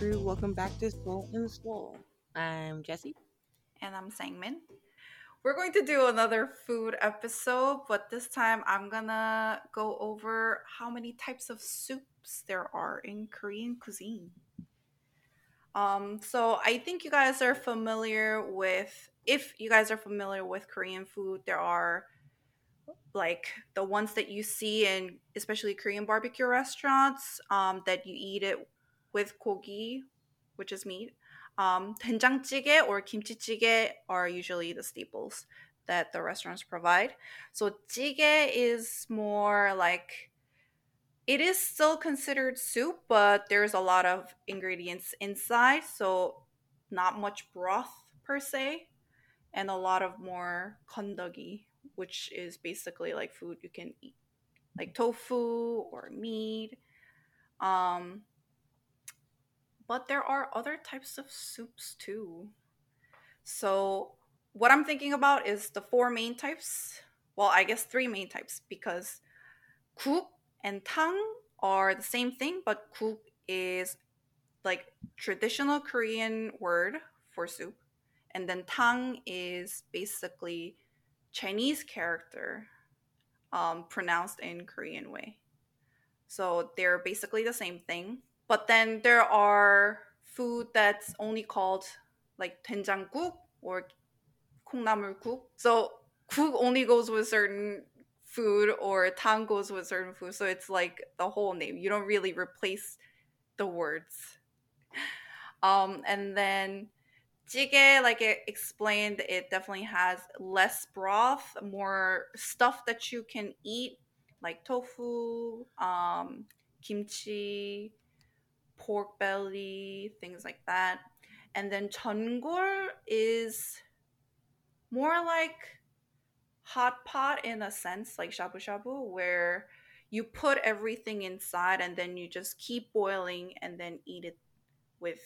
crew. Welcome back to Soul and Seoul. I'm Jesse. And I'm Sangmin. We're going to do another food episode, but this time I'm gonna go over how many types of soups there are in Korean cuisine. Um, so I think you guys are familiar with, if you guys are familiar with Korean food, there are like the ones that you see in especially Korean barbecue restaurants um, that you eat it with kogi, which is meat. Um, 된장찌개 or kimchi are usually the staples that the restaurants provide. So jjigae is more like it is still considered soup, but there's a lot of ingredients inside, so not much broth per se, and a lot of more kondogi, which is basically like food you can eat, like tofu or meat. Um, but there are other types of soups too. So, what I'm thinking about is the four main types. Well, I guess three main types because guk and tang are the same thing, but guk is like traditional Korean word for soup, and then tang is basically Chinese character um, pronounced in Korean way. So they're basically the same thing. But then there are food that's only called like 된장국 or 콩나물국. So 국 only goes with certain food or tang goes with certain food. So it's like the whole name. You don't really replace the words. Um, and then jjigae, like it explained, it definitely has less broth, more stuff that you can eat, like tofu, um, kimchi, pork belly, things like that. And then 전골 is more like hot pot in a sense, like shabu shabu, where you put everything inside and then you just keep boiling and then eat it with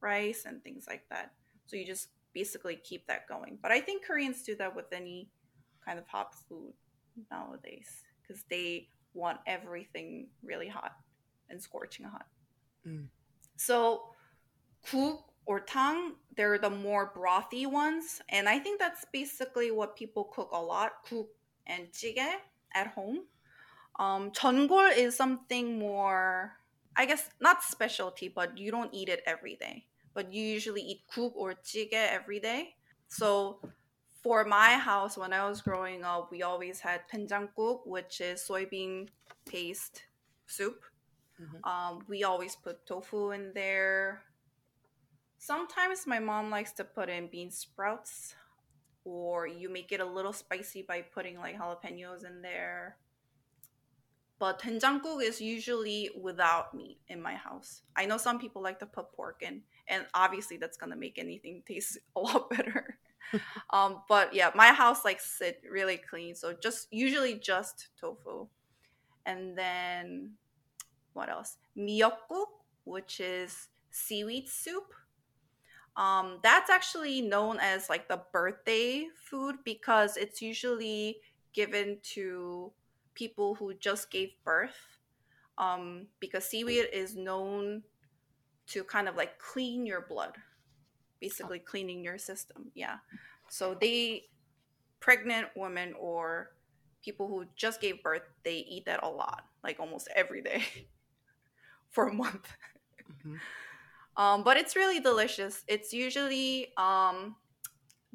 rice and things like that. So you just basically keep that going. But I think Koreans do that with any kind of hot food nowadays because they want everything really hot and scorching hot. Mm. So kuk or tang, they're the more brothy ones, and I think that's basically what people cook a lot, kuk and jjigae at home. Um, jeongol is something more, I guess, not specialty, but you don't eat it every day. But you usually eat kuk or jjigae every day. So for my house, when I was growing up, we always had doenjangguk, which is soybean paste soup. Mm-hmm. Um, we always put tofu in there. Sometimes my mom likes to put in bean sprouts, or you make it a little spicy by putting like jalapenos in there. But doenjangguk is usually without meat in my house. I know some people like to put pork in, and obviously that's gonna make anything taste a lot better. um, but yeah, my house likes sit really clean, so just usually just tofu, and then what else? Miyeokguk, which is seaweed soup. Um, that's actually known as like the birthday food because it's usually given to people who just gave birth. Um, because seaweed is known to kind of like clean your blood, basically cleaning your system. Yeah. So they, pregnant women or people who just gave birth, they eat that a lot, like almost every day. for a month. Mm-hmm. Um, but it's really delicious. It's usually um,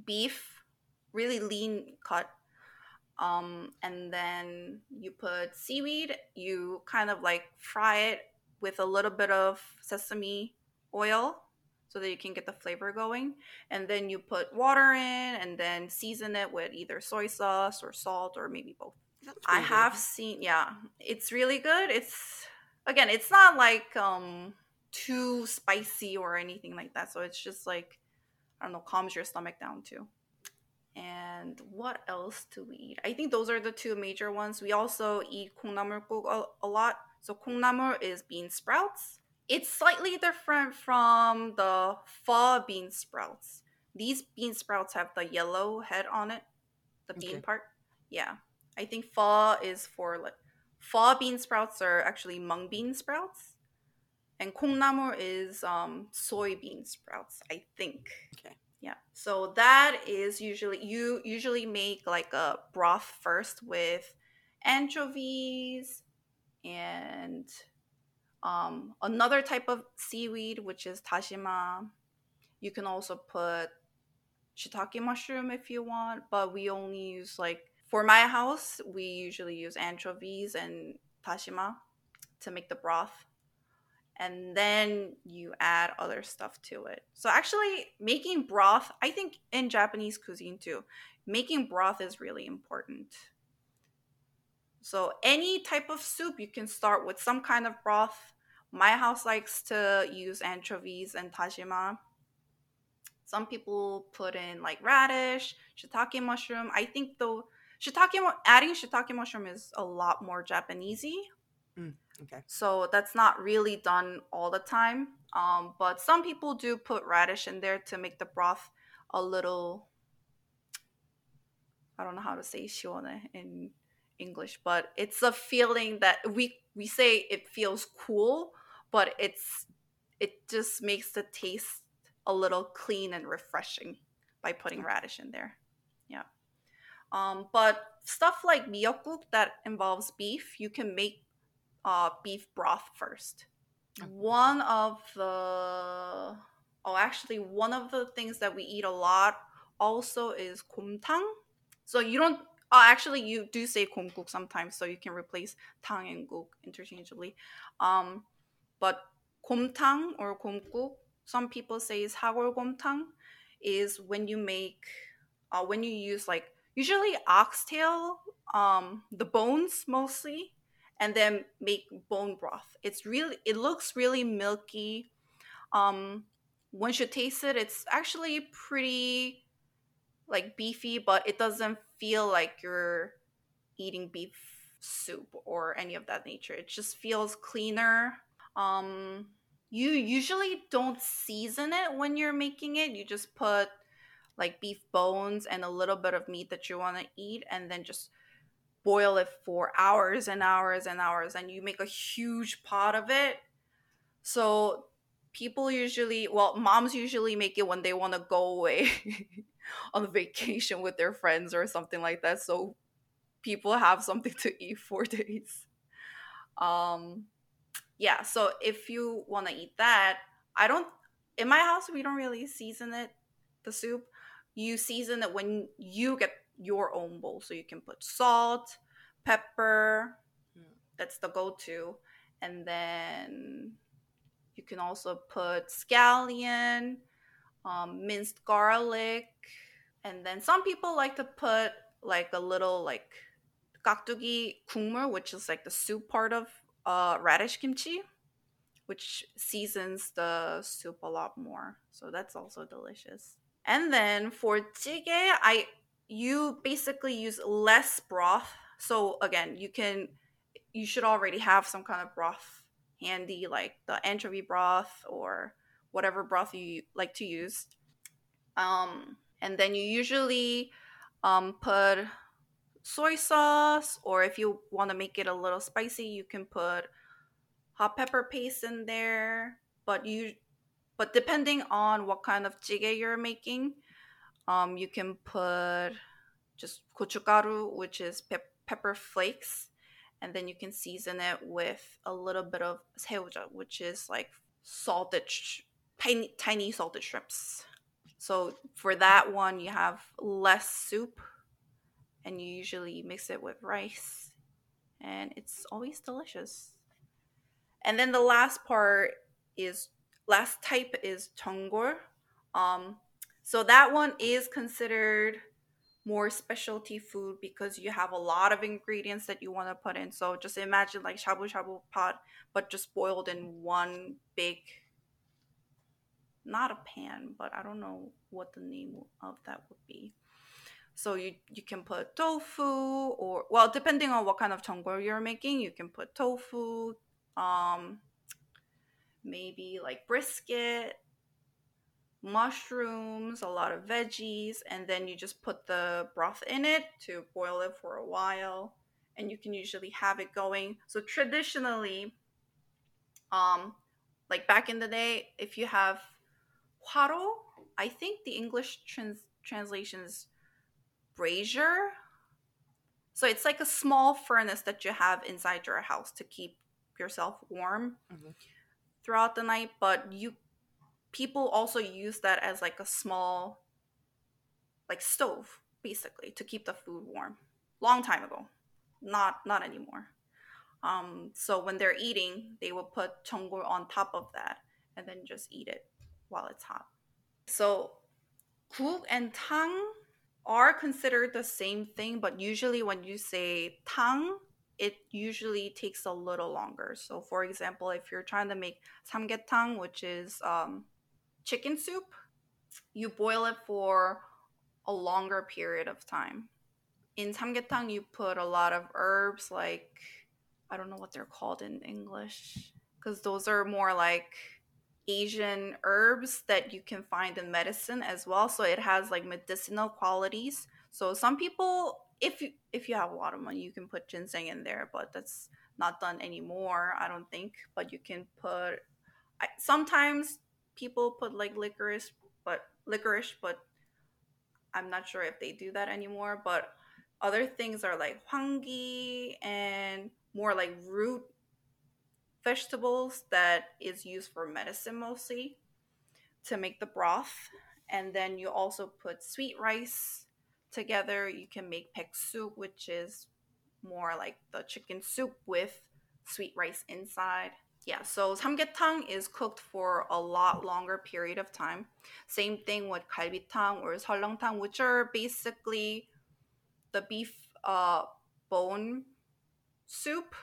beef, really lean cut. Um, and then you put seaweed, you kind of like fry it with a little bit of sesame oil so that you can get the flavor going. And then you put water in and then season it with either soy sauce or salt or maybe both. I have seen, yeah, it's really good. It's again, it's not like um too spicy or anything like that. So it's just like I don't know, calms your stomach down too. And what else do we eat? I think those are the two major ones. We also eat kongnamul a, lot. So kongnamul is bean sprouts. It's slightly different from the pho bean sprouts. These bean sprouts have the yellow head on it, the bean okay. part. Yeah. I think pho is for like Far bean sprouts are actually mung bean sprouts, and kongnamul is um, soybean sprouts, I think. Okay. Yeah. So that is usually you usually make like a broth first with anchovies and um, another type of seaweed, which is dashima. You can also put shiitake mushroom if you want, but we only use like for my house, we usually use anchovies and dashima to make the broth. And then you add other stuff to it. So actually making broth, I think in Japanese cuisine too, making broth is really important. So any type of soup, you can start with some kind of broth. My house likes to use anchovies and dashima. Some people put in like radish, shiitake mushroom. I think though shiitake adding shiitake mushroom is a lot more Japanesey. Mm, okay. So that's not really done all the time. Um, but some people do put radish in there to make the broth a little. I don't know how to say shione in English, but it's a feeling that we we say it feels cool, but it's it just makes the taste a little clean and refreshing by putting radish in there. Yeah. Um, but stuff like miyeokguk that involves beef, you can make uh, beef broth first. Okay. One of the oh, actually, one of the things that we eat a lot also is gomtang. So you don't Oh, actually, you do say gomguk sometimes, so you can replace tang and guk interchangeably. Um, but gomtang or gomguk, some people say is hagol gomtang, is when you make, uh, when you use like usually oxtail, um, the bones mostly, and then make bone broth. It's really, it looks really milky. Um, once you taste it, it's actually pretty like beefy, but it doesn't feel like you're eating beef soup or any of that nature. It just feels cleaner. Um, you usually don't season it when you're making it. You just put like beef bones and a little bit of meat that you want to eat and then just boil it for hours and hours and hours and you make a huge pot of it. So people usually, well, moms usually make it when they want to go away on vacation with their friends or something like that. So people have something to eat for days. Um, yeah. So if you want to eat that, I don't. In my house, we don't really season it. The soup, you season it when you get your own bowl. So you can put salt, pepper. That's the go-to, and then you can also put scallion, um, minced garlic, and then some people like to put like a little like kakdugi kumur, which is like the soup part of uh, radish kimchi, which seasons the soup a lot more. So that's also delicious. And then for jjigae, I you basically use less broth. So again, you can you should already have some kind of broth handy, like the anchovy broth or whatever broth you like to use. Um, and then you usually um, put soy sauce, or if you want to make it a little spicy, you can put hot pepper paste in there. But you, but depending on what kind of jjigae you're making, um, you can put just gochugaru, which is pep- pepper flakes, and then you can season it with a little bit of seoja, which is like salted, sh- tiny, tiny salted shrimps. So for that one, you have less soup, and you usually mix it with rice, and it's always delicious. And then the last part is last type is jeongol. Um, so that one is considered more specialty food because you have a lot of ingredients that you want to put in. So just imagine like shabu shabu pot, but just boiled in one big, not a pan, but I don't know what the name of that would be. So you you can put tofu or well, depending on what kind of jeongol you're making, you can put tofu, um, maybe like brisket, mushrooms, a lot of veggies, and then you just put the broth in it to boil it for a while. And you can usually have it going. So traditionally, um, like back in the day, if you have hwaro, I think the English trans- translation is brazier. So it's like a small furnace that you have inside your house to keep yourself warm Mhm. Throughout the night. But you people also use that as like a small like stove basically to keep the food warm. Long time ago, not not anymore. Um, so when they're eating, they will put jeongol on top of that and then just eat it while it's hot. So guk and tang are considered the same thing, but usually when you say tang, it usually takes a little longer. So for example, if you're trying to make samgyetang, which is um, chicken soup, you boil it for a longer period of time. In samgyetang, you put a lot of herbs like I don't know what they're called in English because those are more like Asian herbs that you can find in medicine as well. So it has like medicinal qualities. So some people, if you if you have a lot of money, you can put ginseng in there, but that's not done anymore. I don't think. But you can put. I, sometimes people put like licorice, but licorice, but I'm not sure if they do that anymore. But other things are like hwangi and more like root vegetables that is used for medicine mostly to make the broth. And then you also put sweet rice together. You can make pek soup, which is more like the chicken soup with sweet rice inside. Yeah, so samgyetang is cooked for a lot longer period of time. Same thing with galbitang or seolleongtang, which are basically the beef uh, bone soup,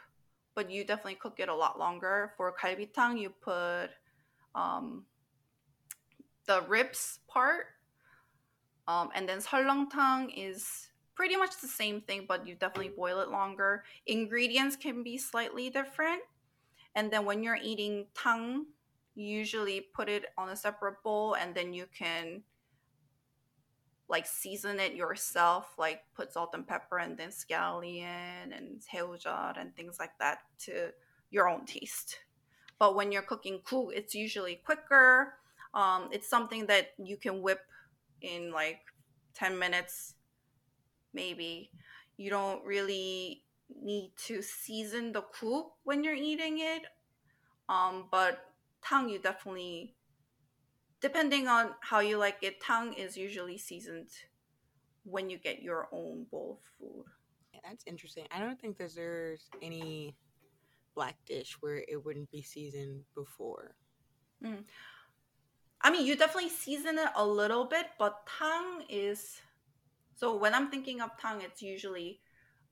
but you definitely cook it a lot longer. For galbitang, you put um, the ribs part, um, and then seolleongtang is pretty much the same thing, but you definitely boil it longer. Ingredients can be slightly different, and then when you're eating tang, you usually put it on a separate bowl, and then you can like season it yourself, like put salt and pepper and then scallion and 새우젓 and things like that to your own taste. But when you're cooking guk, it's usually quicker. Um, it's something that you can whip in like 10 minutes, maybe. You don't really need to season the guk when you're eating it. Um, but tang, you definitely depending on how you like it, tang is usually seasoned when you get your own bowl of food. Yeah, that's interesting. I don't think that there's any black dish where it wouldn't be seasoned before. I mean, you definitely season it a little bit, but tang is. So when I'm thinking of tang, it's usually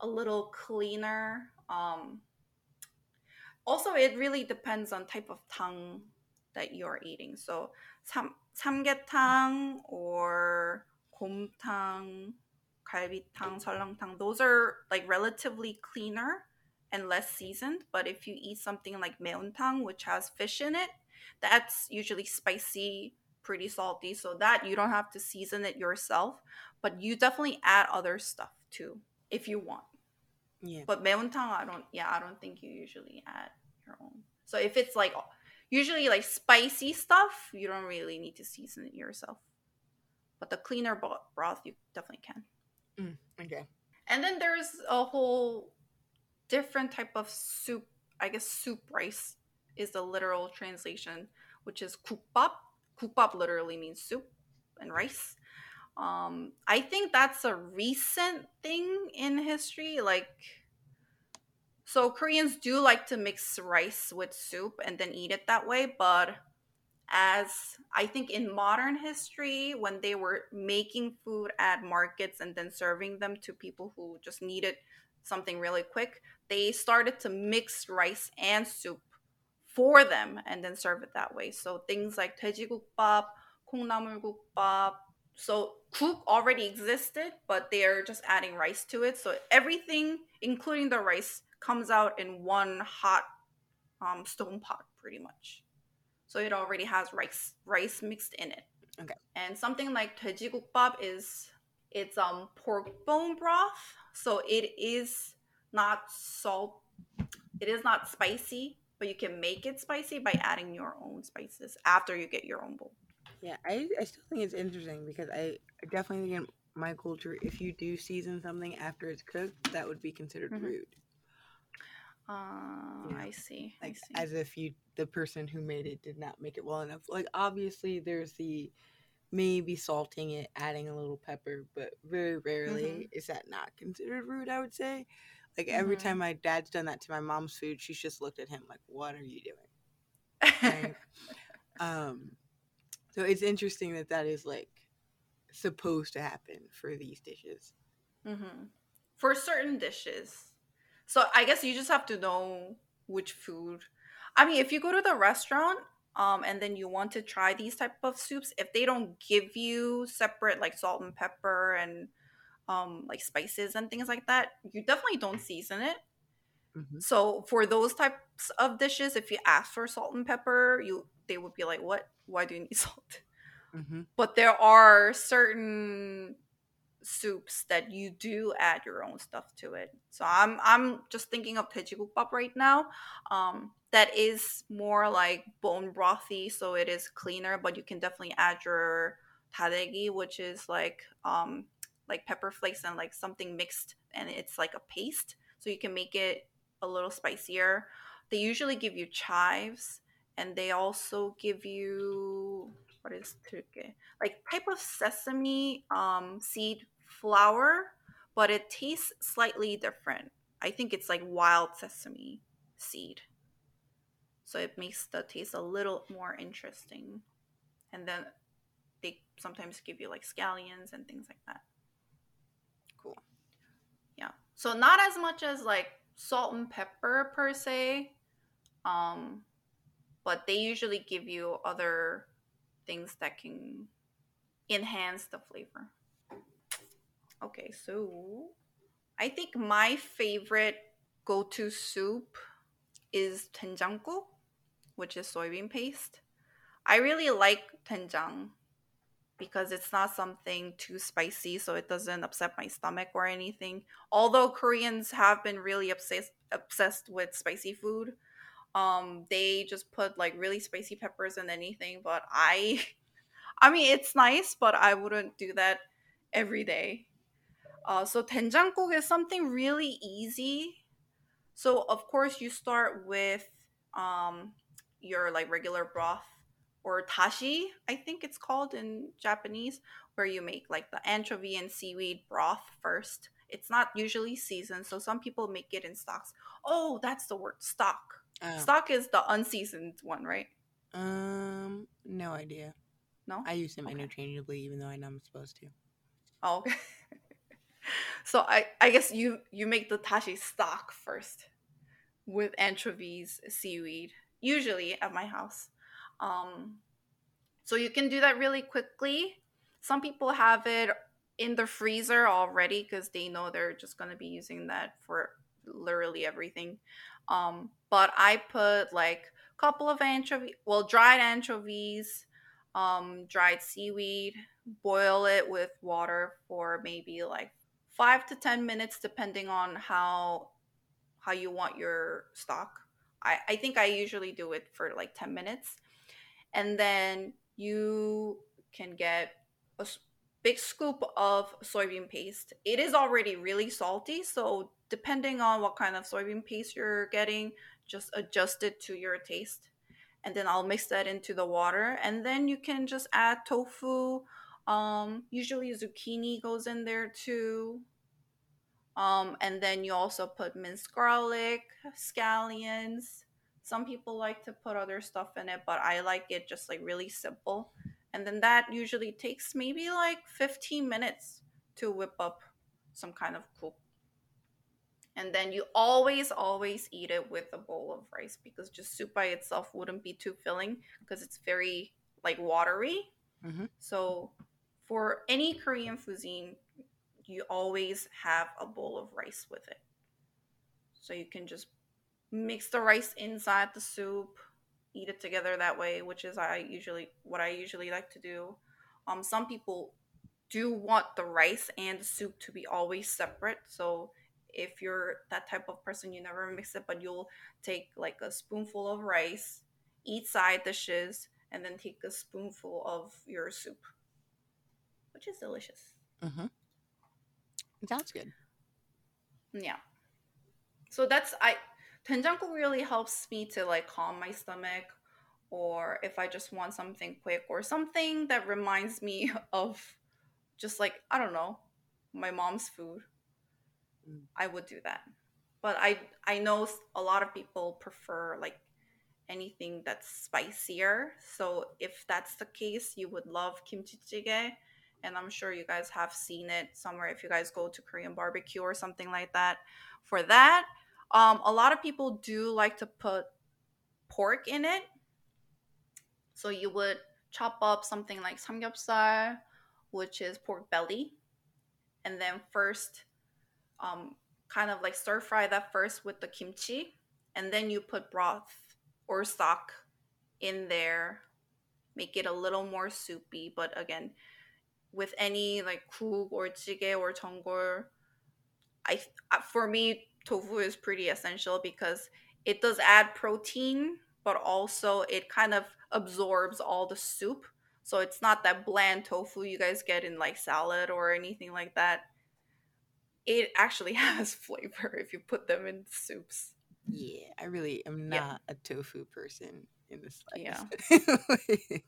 a little cleaner. Um, also, it really depends on type of tang that you're eating. So sam samgyetang or gomtang, galbitang, seolleongtang. those are like relatively cleaner and less seasoned. But if you eat something like maeuntang, which has fish in it, that's usually spicy, pretty salty, so that you don't have to season it yourself, but you definitely add other stuff too if you want. Yeah. But maeuntang, I don't. Yeah, I don't think you usually add your own. So if it's like usually like spicy stuff, you don't really need to season it yourself. But the cleaner broth, you definitely can. Mm, okay. And then there's a whole different type of soup. I guess soup rice is the literal translation, which is gukbap. Gukbap literally means soup and rice. Um, I think that's a recent thing in history. Like, so Koreans do like to mix rice with soup and then eat it that way, but as I think in modern history, when they were making food at markets and then serving them to people who just needed something really quick, they started to mix rice and soup for them and then serve it that way. So things like 돼지국밥, 콩나물국밥. So guk already existed, but they're just adding rice to it. So everything, including the rice, comes out in one hot um, stone pot, pretty much. So it already has rice rice mixed in it. Okay. And something like 돼지국밥 is it's um pork bone broth, so it is not salt. It is not spicy but you can make it spicy by adding your own spices after you get your own bowl. Yeah, I, I still think it's interesting because I definitely think in my culture, if you do season something after it's cooked, that would be considered Mhm. rude. Uh, Yeah. I see. I see. as if you, the person who made it, did not make it well enough. Like obviously, there's the maybe salting it, adding a little pepper, but very rarely Mhm. is that not considered rude. I would say. Like every Mhm. time my dad's done that to my mom's food, she's just looked at him like, "What are you doing?" right? um, so it's interesting that that is like supposed to happen for these dishes. hmm For certain dishes. So I guess you just have to know which food. I mean, if you go to the restaurant um, and then you want to try these type of soups, if they don't give you separate like salt and pepper and um, like spices and things like that, you definitely don't season it. Mm-hmm. So for those types of dishes, if you ask for salt and pepper, you they would be like, "What? Why do you need salt?" Mm-hmm. But there are certain soups that you do add your own stuff to it. So I'm I'm just thinking of dwaejigukbap right now. Um, that is more like bone brothy, so it is cleaner, but you can definitely add your tadegi, which is like um, like pepper flakes and like something mixed, and it's like a paste, so you can make it a little spicier. They usually give you chives, and they also give you what is deulkkae? Like type of sesame um seed flour, but it tastes slightly different. I think it's like wild sesame seed. So it makes the taste a little more interesting. And then they sometimes give you like scallions and things like that. So not as much as like salt and pepper per se. Um but they usually give you other things that can enhance the flavor. Okay, so I think my favorite go-to soup is doenjangguk, which is soybean paste. I really like doenjang because it's not something too spicy, so it doesn't upset my stomach or anything. Although Koreans have been really obsessed obsessed with spicy food, um, they just put like really spicy peppers in anything. But I, I mean, it's nice, but I wouldn't do that every day. Uh, so doenjangguk is something really easy. So of course you start with um, your like regular broth or dashi, I think it's called in Japanese, where you make like the anchovy and seaweed broth first. It's not usually seasoned, so some people make it in stocks. Oh, that's the word stock. Oh. Stock is the unseasoned one, right? Um, no idea. No. I use them Okay. interchangeably, even though I know I'm supposed to. Oh, okay. so I I guess you you make the dashi stock first with anchovies, seaweed, usually at my house. Um so you can do that really quickly. Some people have it in the freezer already because they know they're just going to be using that for literally everything. Um but I put like a couple of anchovy, well dried anchovies, um dried seaweed, boil it with water for maybe like five to ten minutes depending on how how you want your stock i i think i usually do it for like 10 minutes and then you can get a big scoop of soybean paste it is already really salty so depending on what kind of soybean paste you're getting just adjust it to your taste and then i'll mix that into the water and then you can just add tofu um, usually zucchini goes in there too. Um, and then you also put minced garlic, scallions. Some people like to put other stuff in it, but I like it just like really simple. And then that usually takes maybe like 15 minutes to whip up some kind of cook. And then you always, always eat it with a bowl of rice because just soup by itself wouldn't be too filling because it's very like watery. Mhm. So for any Korean cuisine, you always have a bowl of rice with it. So you can just mix the rice inside the soup, eat it together that way, which is I usually what I usually like to do. Um, some people do want the rice and the soup to be always separate, so if you're that type of person, you never mix it, but you'll take like a spoonful of rice, eat side dishes, and then take a spoonful of your soup, which is delicious. Mm-hmm. Sounds good. Yeah. So that's I doenjangguk really helps me to like calm my stomach or if I just want something quick or something that reminds me of just like I don't know, my mom's food. Mm. I would do that. But I I know a lot of people prefer like anything that's spicier. So if that's the case, you would love kimchi jjigae and I'm sure you guys have seen it somewhere if you guys go to Korean barbecue or something like that. For that, um, a lot of people do like to put pork in it. So you would chop up something like samgyeopsal, which is pork belly, and then first, um, kind of like stir fry that first with the kimchi, and then you put broth or stock in there, make it a little more soupy. But again, with any like kuk or jjigae or jeongol, I uh, for me tofu is pretty essential because it does add protein, but also it kind of absorbs all the soup. So it's not that bland tofu you guys get in like salad or anything like that. It actually has flavor if you put them in soups. Yeah, I really am Yeah. not a tofu person in the Yeah.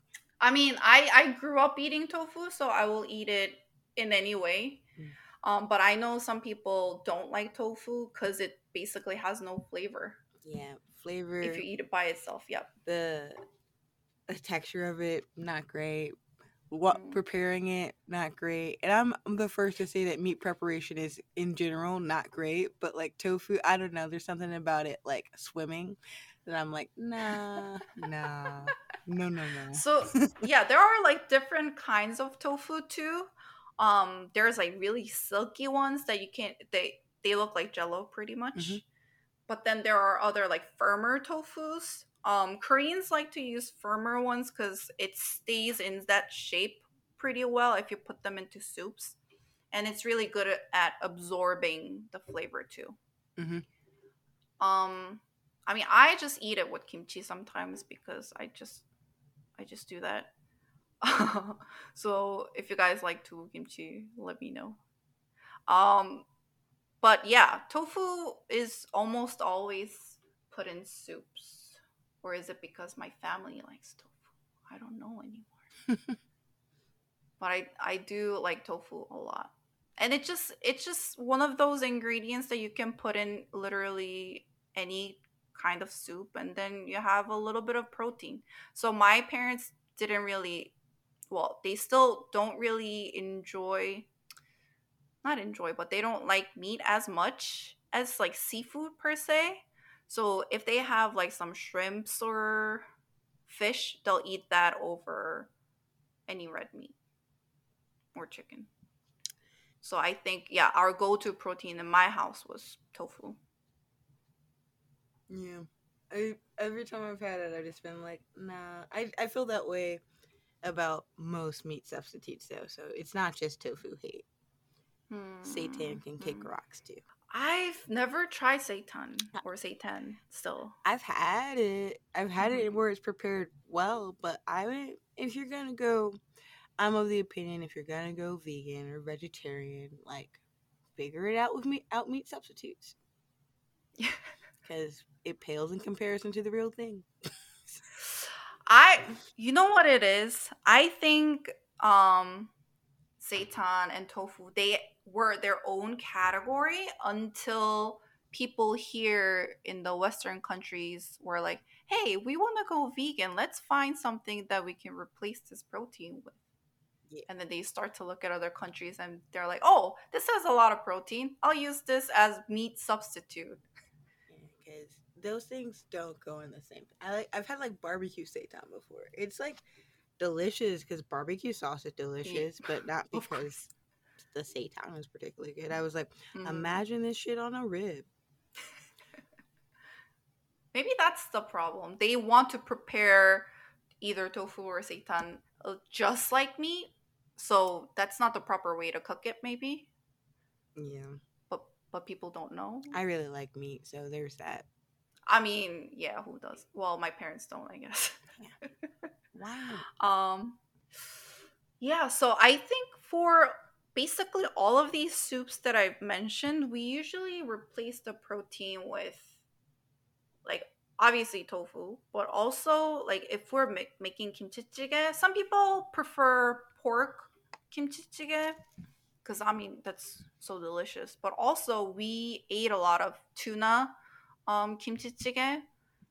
I mean, I I grew up eating tofu, so I will eat it in any way. Mm. Um, but I know some people don't like tofu because it basically has no flavor yeah, flavor, if you eat it by itself. Yep. the the texture of it, not great. What Mm. preparing it, not great. And I'm, I'm the first to say that meat preparation is in general not great, but like tofu, I don't know. There's something about it, like swimming, that I'm like, nah, nah, no, no, no. So yeah, there are like different kinds of tofu too. Um, there's like really silky ones that you can't. They they look like Jello pretty much. Mhm. But then there are other like firmer tofu's. Um, Koreans like to use firmer ones because it stays in that shape pretty well if you put them into soups, and it's really good at- absorbing the flavor too. Mhm. Um, I mean, I just eat it with kimchi sometimes because I just, I just do that. so if you guys like to kimchi, let me know. Um, but yeah, tofu is almost always put in soups, or is it because my family likes tofu? I don't know anymore. but I I do like tofu a lot. And it just it's just one of those ingredients that you can put in literally any kind of soup and then you have a little bit of protein. So my parents didn't really well, they still don't really enjoy not enjoy, but they don't like meat as much as like seafood per se. So if they have like some shrimps or fish, they'll eat that over any red meat or chicken. So I think yeah, our go-to protein in my house was tofu. Yeah. I every time I've had it, I've just been like, nah. I I feel that way about most meat substitutes though. So it's not just tofu hate. Seitan can kick Hmm. rocks too. I've never tried seitan or seitan still. I've had it. I've had it Mhm. where it's prepared well, but I would if you're gonna go I'm of the opinion if you're gonna go vegan or vegetarian, like figure it out with meat out meat substitutes. Because it pales in comparison to the real thing. I you know what it is? I think um seitan and tofu they were their own category until people here in the western countries were like, "Hey, we want to go vegan. Let's find something that we can replace this protein with." Yeah. And then they start to look at other countries and they're like, "Oh, this has a lot of protein. I'll use this as meat substitute." Because those things don't go in the same. I like. I've had like barbecue seitan before. It's like delicious because barbecue sauce is delicious, but not because the seitan is particularly good. I was like, Mhm. imagine this shit on a rib. Maybe that's the problem. They want to prepare either tofu or seitan uh, just like meat. So that's not the proper way to cook it, maybe. Yeah. But but people don't know. I really like meat, so there's that. I mean, yeah, who does? Well, my parents don't, I guess. Wow. um yeah, so I think for basically all of these soups that I've mentioned, we usually replace the protein with like obviously tofu, but also like if we're ma- making kimchi jjigae, some people prefer pork kimchi jjigae because I mean that's so delicious. But also we ate a lot of tuna um, kimchi jjigae,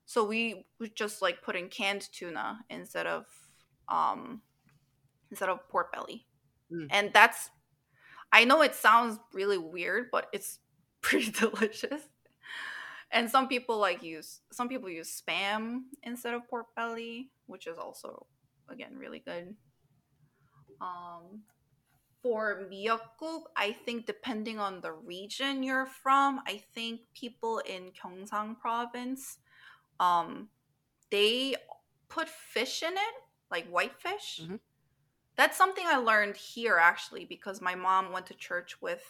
so we would just like put in canned tuna instead of um, instead of pork belly, Mm. and that's I know it sounds really weird, but it's pretty delicious. And some people like use some people use spam instead of pork belly, which is also again really good. Um, for miyeokguk, I think depending on the region you're from, I think people in Gyeongsang province, um, they put fish in it, like white fish. Mhm. That's something I learned here actually because my mom went to church with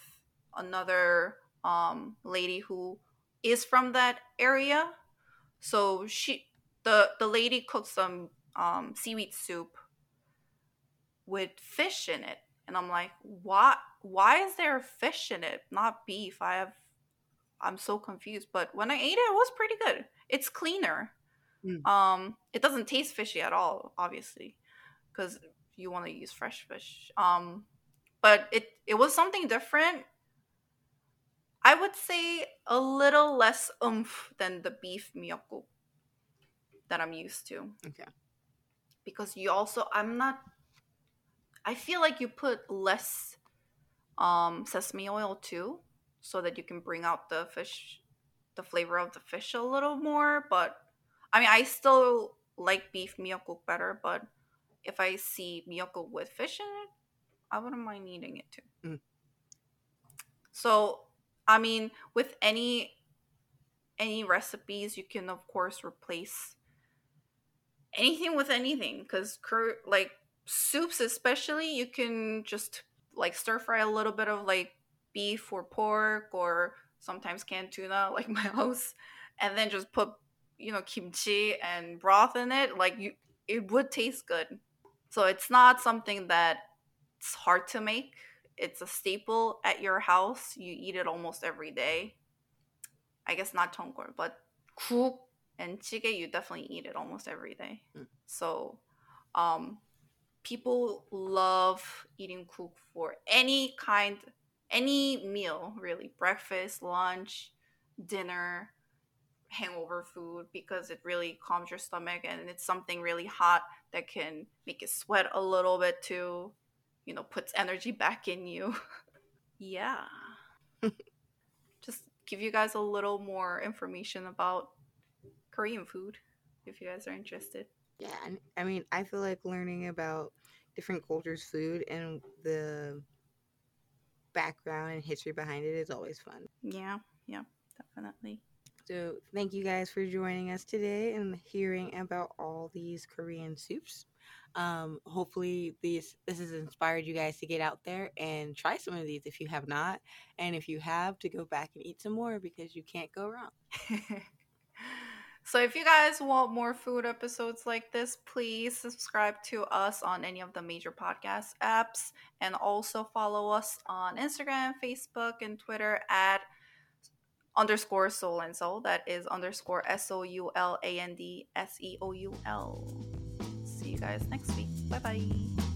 another um, lady who is from that area. So she, the the lady cooked some um, seaweed soup with fish in it, and I'm like, why? Why is there fish in it, not beef? I have, I'm so confused. But when I ate it, it was pretty good. It's cleaner. Mm. Um, it doesn't taste fishy at all, obviously, because you want to use fresh fish. Um, but it it was something different. I would say a little less oomph than the beef miyeokguk that I'm used to. Okay. Because you also I'm not I feel like you put less um sesame oil too so that you can bring out the fish the flavor of the fish a little more, but I mean I still like beef miyeokguk better, but if I see miyeokguk with fish in it, I wouldn't mind eating it too. Mm. So, I mean, with any any recipes, you can of course replace anything with anything because cur- like soups especially you can just like stir fry a little bit of like beef or pork or sometimes canned tuna like my house and then just put you know kimchi and broth in it like you it would taste good. So it's not something that it's hard to make. It's a staple at your house. You eat it almost every day. I guess not jeongol but guk and jjigae you definitely eat it almost every day. Mm. so um people love eating guk for any kind any meal really breakfast lunch dinner hangover food because it really calms your stomach and it's something really hot that can make you sweat a little bit too you know puts energy back in you. Yeah. Just give you guys a little more information about korean food if you guys are interested Yeah, and I mean, I feel like learning about different cultures' food and the background and history behind it is always fun. yeah yeah definitely So, thank you guys for joining us today and hearing about all these Korean soups. Um, hopefully, these this has inspired you guys to get out there and try some of these if you have not, and if you have, to go back and eat some more because you can't go wrong. so if you guys want more food episodes like this please subscribe to us on any of the major podcast apps and also follow us on instagram facebook and twitter at underscore soul and seoul. That is underscore s-o-u-l-a-n-d s-e-o-u-l see you guys next week. Bye bye